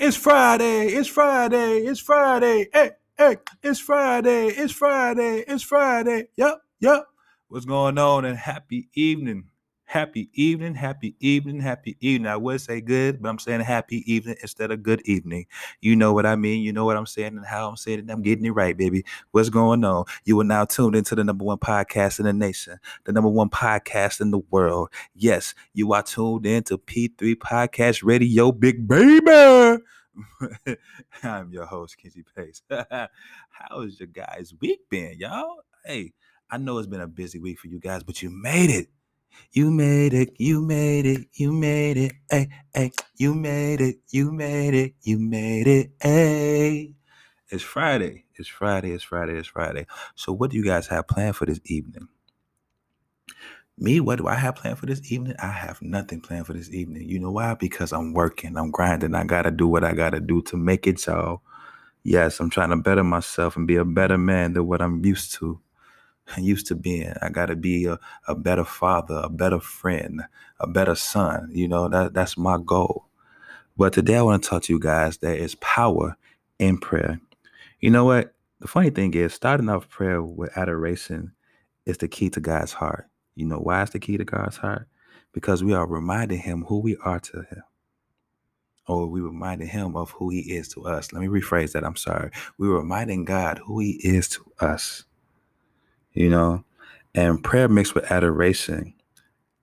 It's Friday. It's Friday. It's Friday. Hey, hey, it's Friday. It's Friday. It's Friday. Yep, yep. What's going on? And happy evening. Happy evening, happy evening, happy evening. I would say good, but I'm saying happy evening instead of good evening. You know what I mean. You know what I'm saying and how I'm saying it. I'm getting it right, baby. What's going on? You are now tuned into the number one podcast in the nation, the number one podcast in the world. Yes, you are tuned into P3 Podcast Radio, big baby. I'm your host, Kenzie Pace. How has your guys' week been, y'all? Hey, I know it's been a busy week for you guys, but you made it. You made it, you made it, you made it, hey, hey, you made it, you made it, you made it, hey. It's Friday, it's Friday, it's Friday, it's Friday. So, what do you guys have planned for this evening? Me, what do I have planned for this evening? I have nothing planned for this evening. You know why? Because I'm working, I'm grinding, I gotta do what I gotta do to make it, y'all. Yes, I'm trying to better myself and be a better man than what I'm used to. used to being. I got to be a, a better father, a better friend, a better son. You know, that that's my goal. But today I want to talk to you guys there is power in prayer. You know what? The funny thing is, starting off prayer with adoration is the key to God's heart. You know why it's the key to God's heart? Because we are reminding Him who we are to Him. Or we reminding Him of who He is to us. Let me rephrase that. I'm sorry. We're reminding God who He is to us you know, and prayer mixed with adoration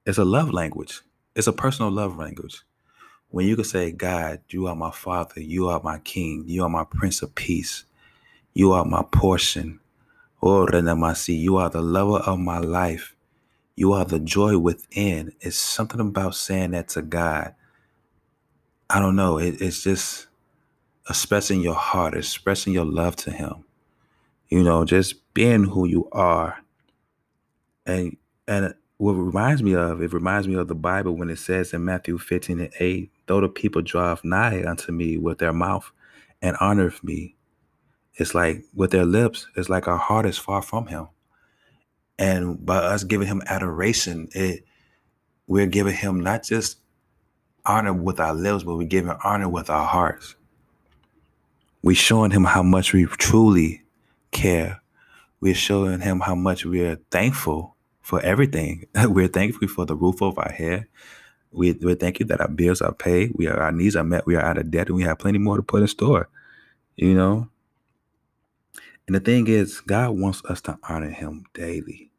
is a love language. It's a personal love language. When you can say, God, you are my father, you are my king, you are my prince of peace, you are my portion. Oh, Renamasi, you are the lover of my life. You are the joy within. It's something about saying that to God. I don't know. It, it's just expressing your heart, expressing your love to Him you know, just being who you are. And and what reminds me of, it reminds me of the Bible when it says in Matthew 15 and 8, though the people draw nigh unto me with their mouth and honor me, it's like with their lips, it's like our heart is far from him. And by us giving him adoration, it we're giving him not just honor with our lips, but we're giving honor with our hearts. We're showing him how much we truly care. We're showing him how much we're thankful for everything. we're thankful for the roof over our head. We, we're thankful that our bills are paid. We are, our needs are met. We are out of debt, and we have plenty more to put in store. You know. And the thing is, God wants us to honor Him daily,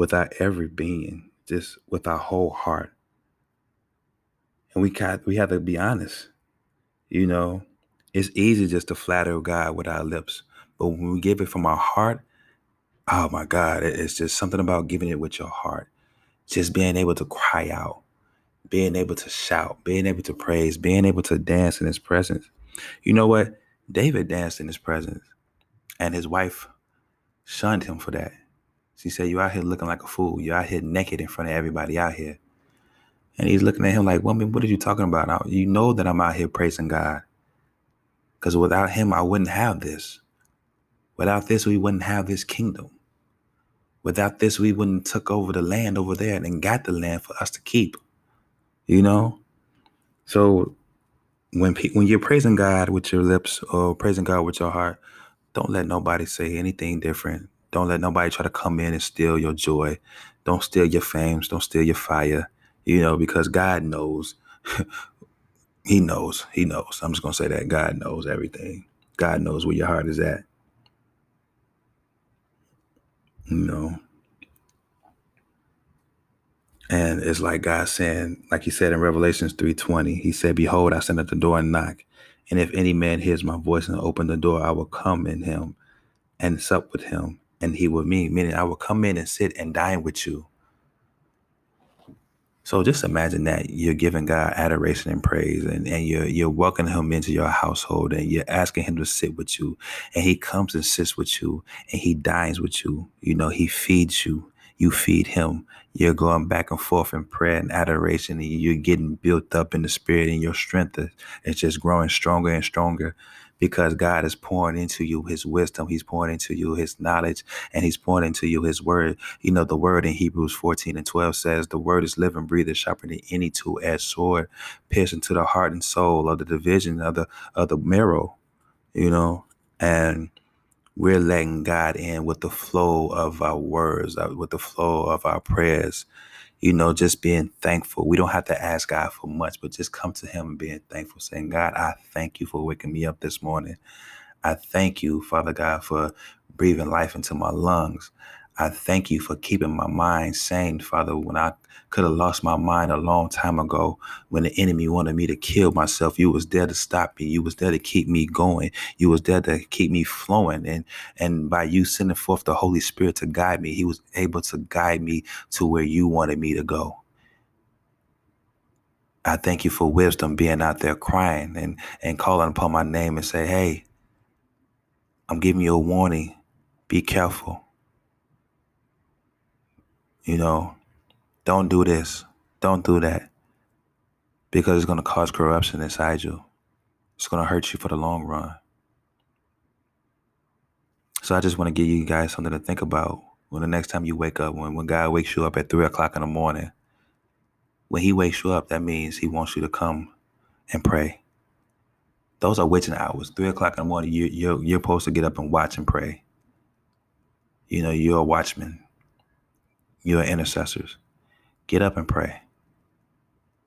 with our every being, just with our whole heart. And we got we have to be honest. You know, it's easy just to flatter God with our lips, but when we give it from our heart, oh my God, it's just something about giving it with your heart. Just being able to cry out, being able to shout, being able to praise, being able to dance in his presence. You know what? David danced in his presence, and his wife shunned him for that. She said, You out here looking like a fool. You out here naked in front of everybody out here. And he's looking at him like, Woman, what are you talking about? You know that I'm out here praising God. Because without him, I wouldn't have this. Without this, we wouldn't have this kingdom. Without this, we wouldn't took over the land over there and got the land for us to keep. You know? So when pe- when you're praising God with your lips or praising God with your heart, don't let nobody say anything different. Don't let nobody try to come in and steal your joy. Don't steal your fame. Don't steal your fire. You know, because God knows. he knows. He knows. I'm just gonna say that God knows everything. God knows where your heart is at. you know. And it's like God saying, like he said in Revelations 3:20, he said, Behold, I stand at the door and knock. And if any man hears my voice and open the door, I will come in him and sup with him, and he with me. Meaning I will come in and sit and dine with you. So just imagine that you're giving God adoration and praise and, and you're you're welcoming him into your household and you're asking him to sit with you. And he comes and sits with you and he dines with you. You know, he feeds you. you feed him. You're going back and forth in prayer and adoration, and you're getting built up in the spirit, and your strength is just growing stronger and stronger because God is pouring into you his wisdom. He's pouring into you his knowledge and he's pouring into you his word. You know, the word in Hebrews 14 and 12 says, The word is living, breathing, sharper than any two edged sword, piercing to the heart and soul of the division of the of the marrow, you know, and we're letting God in with the flow of our words, uh, with the flow of our prayers you know, just being thankful. We don't have to ask God for much, but just come to Him and being thankful, saying, God, I thank you for waking me up this morning. I thank you, Father God, for breathing life into my lungs. I thank you for keeping my mind sane, Father, when I could have lost my mind a long time ago when the enemy wanted me to kill myself. You was there to stop me. You was there to keep me going. You was there to keep me flowing. And and by you sending forth the Holy Spirit to guide me, he was able to guide me to where you wanted me to go. I thank you for wisdom being out there crying and, and calling upon my name and say, hey, I'm giving you a warning. Be careful. You know, don't do this. Don't do that. Because it's going to cause corruption inside you. It's going to hurt you for the long run. So I just want to give you guys something to think about when the next time you wake up, when, when God wakes you up at three o'clock in the morning. When he wakes you up, that means he wants you to come and pray. Those are witching hours. Three o'clock in the morning, you, you're, you're supposed to get up and watch and pray. You know, you're a watchman. You're intercessors. Get up and pray.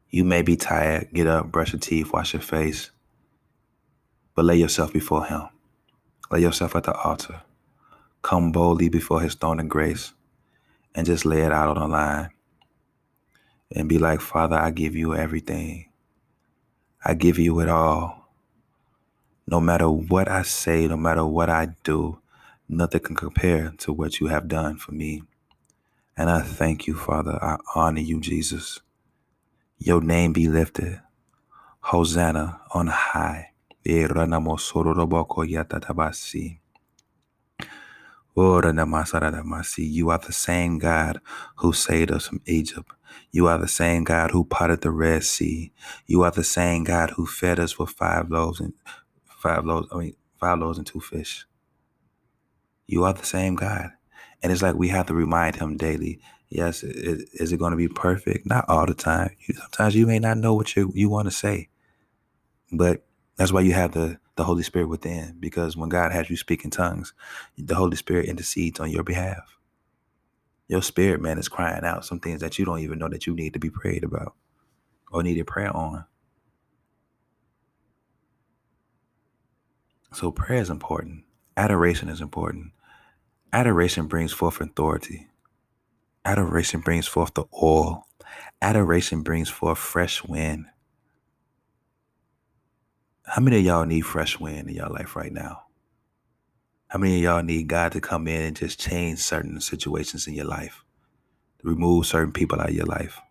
You may be tired. Get up, brush your teeth, wash your face. But lay yourself before Him. Lay yourself at the altar. Come boldly before His throne of grace and just lay it out on the line. And be like, Father, I give you everything. I give you it all. No matter what I say, no matter what I do, nothing can compare to what you have done for me. And I thank you, Father. I honor you, Jesus. Your name be lifted. Hosanna on high. Eh, oh, you are the same God who saved us from Egypt. You are the same God who parted the Red Sea. You are the same God who fed us with five loaves and five loaves, I mean five loaves and two fish. You are the same God. And it's like we have to remind him daily. Yes, is, is it going to be perfect? Not all the time. Sometimes you may not know what you you want to say, but that's why you have the the Holy Spirit within. Because when God has you speak in tongues, the Holy Spirit intercedes on your behalf. Your spirit man is crying out some things that you don't even know that you need to be prayed about or needed prayer on. So prayer is important. Adoration is important. Adoration brings forth authority. Adoration brings forth the oil. Adoration brings forth fresh wind. How many of y'all need fresh wind in your life right now? How many of y'all need God to come in and just change certain situations in your life? Remove certain people out of your life?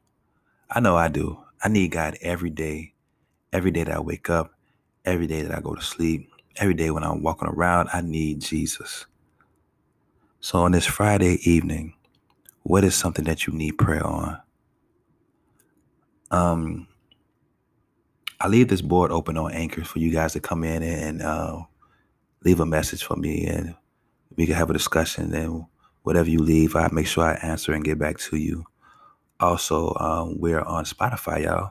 I know I do. I need God every day. Every day that I wake up, every day that I go to sleep, every day when I'm walking around, I need Jesus. So on this Friday evening, what is something that you need prayer on? Um, I leave this board open on Anchor for you guys to come in and uh, leave a message for me, and we can have a discussion. And whatever you leave, I make sure I answer and get back to you. Also, um, we're on Spotify, y'all.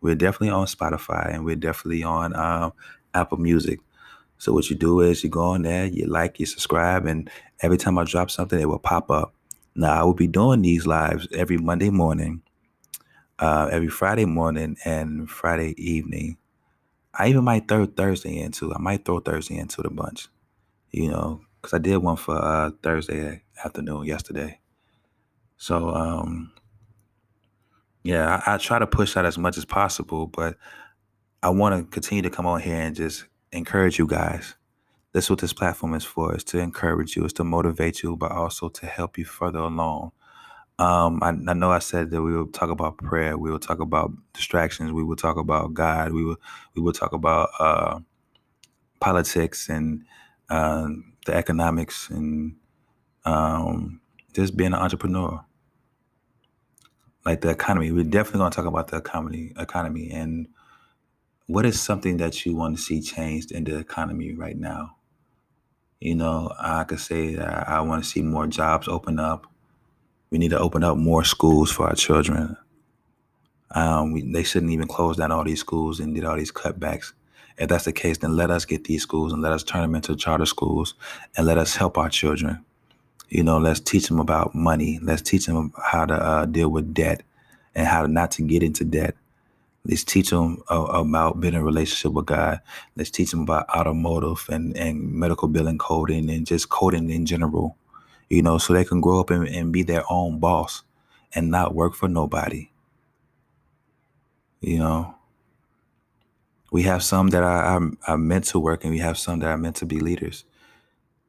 We're definitely on Spotify, and we're definitely on um, Apple Music. So what you do is you go on there, you like, you subscribe, and every time I drop something, it will pop up. Now I will be doing these lives every Monday morning, uh, every Friday morning, and Friday evening. I even might throw Thursday into. I might throw Thursday into the bunch, you know, because I did one for uh, Thursday afternoon yesterday. So um, yeah, I, I try to push that as much as possible, but I want to continue to come on here and just encourage you guys. That's what this platform is for, is to encourage you, is to motivate you, but also to help you further along. Um, I, I know I said that we will talk about prayer, we will talk about distractions, we will talk about God, we will we will talk about uh, politics and uh, the economics and um, just being an entrepreneur. like the economy. We're definitely going to talk about the economy, economy, and what is something that you want to see changed in the economy right now. You know, I could say that I want to see more jobs open up. We need to open up more schools for our children. Um, we, they shouldn't even close down all these schools and did all these cutbacks. If that's the case, then let us get these schools and let us turn them into charter schools and let us help our children. You know, let's teach them about money. Let's teach them how to uh, deal with debt and how not to get into debt. Let's teach them uh, about being in a relationship with God. Let's teach them about automotive and, and medical billing coding and just coding in general, you know, so they can grow up and, and be their own boss and not work for nobody. You know, we have some that are, are, are meant to work and we have some that are meant to be leaders.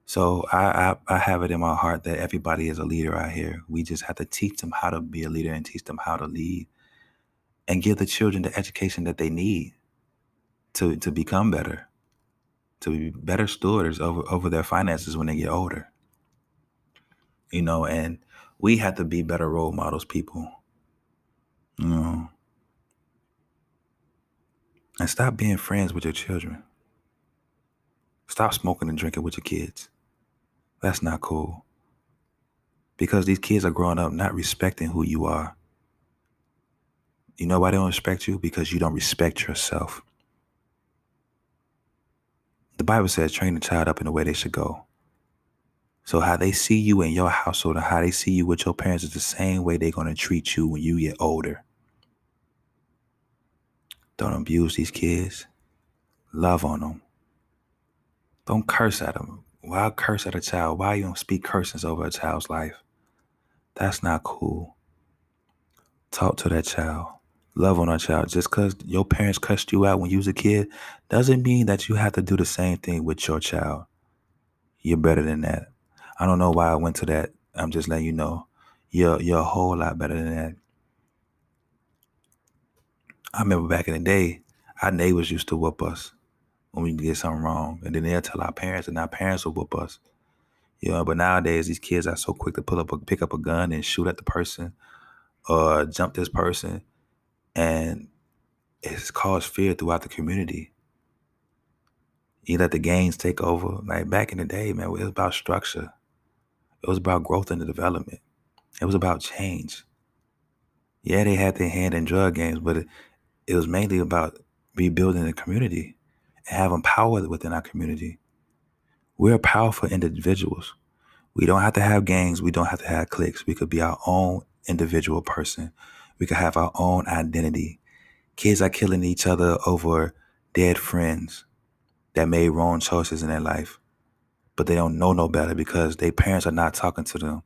So I, I, I have it in my heart that everybody is a leader out here. We just have to teach them how to be a leader and teach them how to lead and give the children the education that they need to to become better, to be better stewards over, over their finances when they get older. You know, and we have to be better role models, people. You know. And stop being friends with your children. Stop smoking and drinking with your kids. That's not cool. Because these kids are growing up not respecting who you are. You know why they don't respect you? Because you don't respect yourself. The Bible says, train the child up in the way they should go. So how they see you in your household and how they see you with your parents is the same way they're going to treat you when you get older. Don't abuse these kids. Love on them. Don't curse at them. Why curse at a child? Why you don't speak curses over a child's life? That's not cool. Talk to that child. Love on our child. Just because your parents cussed you out when you was a kid doesn't mean that you have to do the same thing with your child. You're better than that. I don't know why I went to that. I'm just letting you know. You're you're a whole lot better than that. I remember back in the day, our neighbors used to whoop us when we did something wrong. And then they'll tell our parents, and our parents will whoop us. You know, but nowadays these kids are so quick to pull up a pick up a gun and shoot at the person or jump this person. And it's caused fear throughout the community. You let the gangs take over. Like back in the day, man, it was about structure. It was about growth and development. It was about change. Yeah, they had their hand in drug games, but it, it was mainly about rebuilding the community and having power within our community. We're powerful individuals. We don't have to have gangs. We don't have to have cliques. We could be our own individual person. We could have our own identity. Kids are killing each other over dead friends that made wrong choices in their life, but they don't know no better because their parents are not talking to them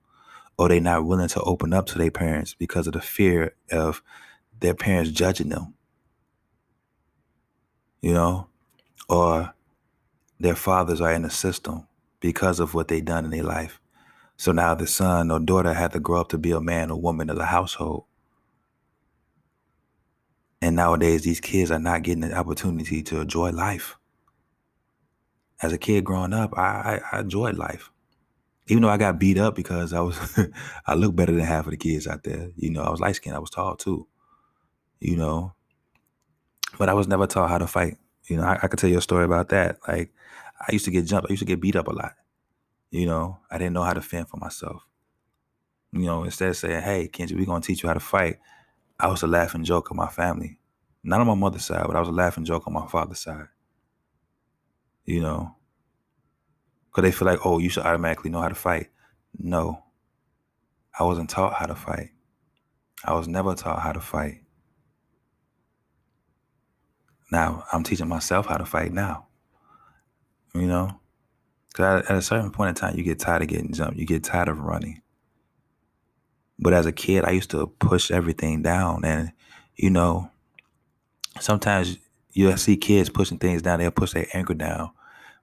or they're not willing to open up to their parents because of the fear of their parents judging them. You know, or their fathers are in the system because of what they've done in their life. So now the son or daughter had to grow up to be a man or woman of the household. And nowadays, these kids are not getting the opportunity to enjoy life. As a kid growing up, I, I, I enjoyed life. Even though I got beat up because I was, I looked better than half of the kids out there. You know, I was light skinned, I was tall too. You know, but I was never taught how to fight. You know, I, I could tell you a story about that. Like, I used to get jumped. I used to get beat up a lot. You know, I didn't know how to fend for myself. You know, instead of saying, "Hey, Kenji, we're gonna teach you how to fight," I was a laughing joke of my family. Not on my mother's side, but I was a laughing joke on my father's side. You know, because they feel like, "Oh, you should automatically know how to fight." No, I wasn't taught how to fight. I was never taught how to fight. Now I'm teaching myself how to fight now. You know, because at a certain point in time, you get tired of getting jumped. You get tired of running. But as a kid, I used to push everything down, and you know, sometimes you'll see kids pushing things down. They'll push their anger down,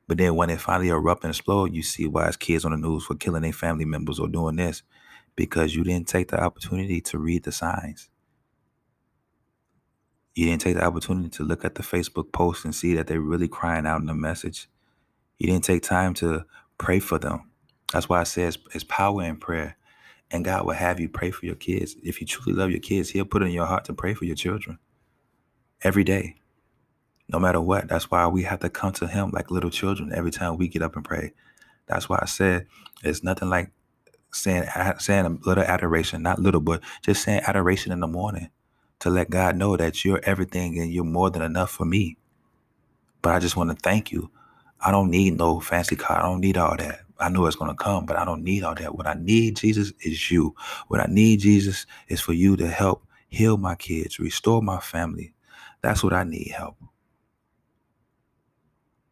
but then when it finally erupt and explode, you see why it's kids on the news for killing their family members or doing this because you didn't take the opportunity to read the signs. You didn't take the opportunity to look at the Facebook post and see that they're really crying out in the message. You didn't take time to pray for them. That's why I say it's, it's power in prayer. And God will have you pray for your kids. If you truly love your kids, He'll put it in your heart to pray for your children every day, no matter what. That's why we have to come to Him like little children every time we get up and pray. That's why I said it's nothing like saying saying a little adoration, not little, but just saying adoration in the morning to let God know that you're everything and you're more than enough for me. But I just want to thank you. I don't need no fancy car. I don't need all that. I know it's going to come, but I don't need all that. What I need, Jesus, is you. What I need, Jesus, is for you to help heal my kids, restore my family. That's what I need help.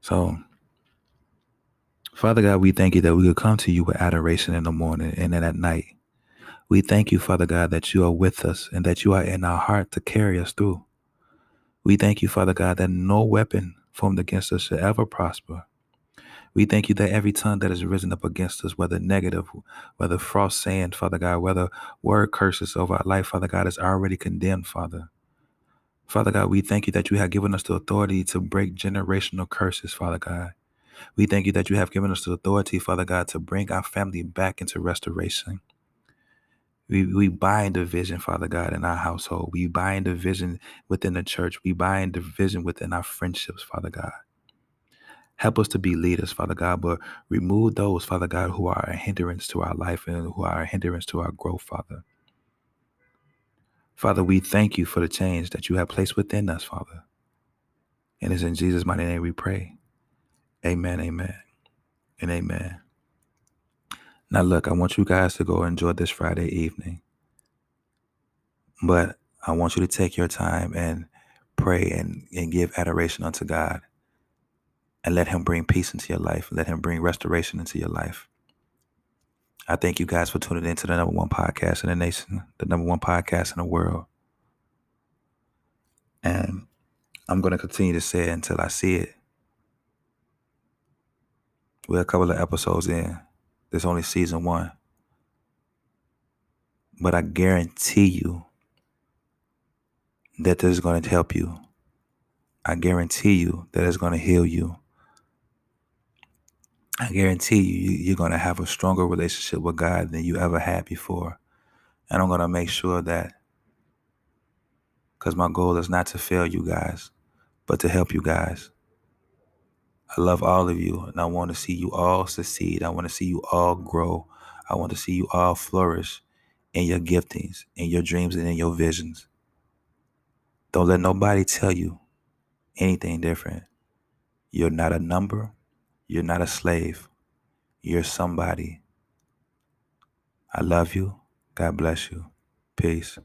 So, Father God, we thank you that we could come to you with adoration in the morning and then at night. We thank you, Father God, that you are with us and that you are in our heart to carry us through. We thank you, Father God, that no weapon formed against us shall ever prosper. We thank you that every tongue that has risen up against us, whether negative, whether false saying, Father God, whether word curses over our life, Father God, is already condemned, Father. Father God, we thank you that you have given us the authority to break generational curses, Father God. We thank you that you have given us the authority, Father God, to bring our family back into restoration. We, we bind division, Father God, in our household. We bind division within the church. We bind division within our friendships, Father God. Help us to be leaders, Father God, but remove those, Father God, who are a hindrance to our life and who are a hindrance to our growth, Father. Father, we thank you for the change that you have placed within us, Father. And it's in Jesus' mighty name we pray. Amen, amen, and amen. Now, look, I want you guys to go enjoy this Friday evening. But I want you to take your time and pray and, and give adoration unto God and let Him bring peace into your life. Let Him bring restoration into your life. I thank you guys for tuning in to the number one podcast in the nation, the number one podcast in the world. And I'm going to continue to say it until I see it. We're a couple of episodes in. There's only season one. But I guarantee you that this is going to help you. I guarantee you that it's going to heal you. I guarantee you, you're going to have a stronger relationship with God than you ever had before. And I'm going to make sure that, because my goal is not to fail you guys, but to help you guys. I love all of you, and I want to see you all succeed. I want to see you all grow. I want to see you all flourish in your giftings, in your dreams, and in your visions. Don't let nobody tell you anything different. You're not a number. You're not a slave. You're somebody. I love you. God bless you. Peace.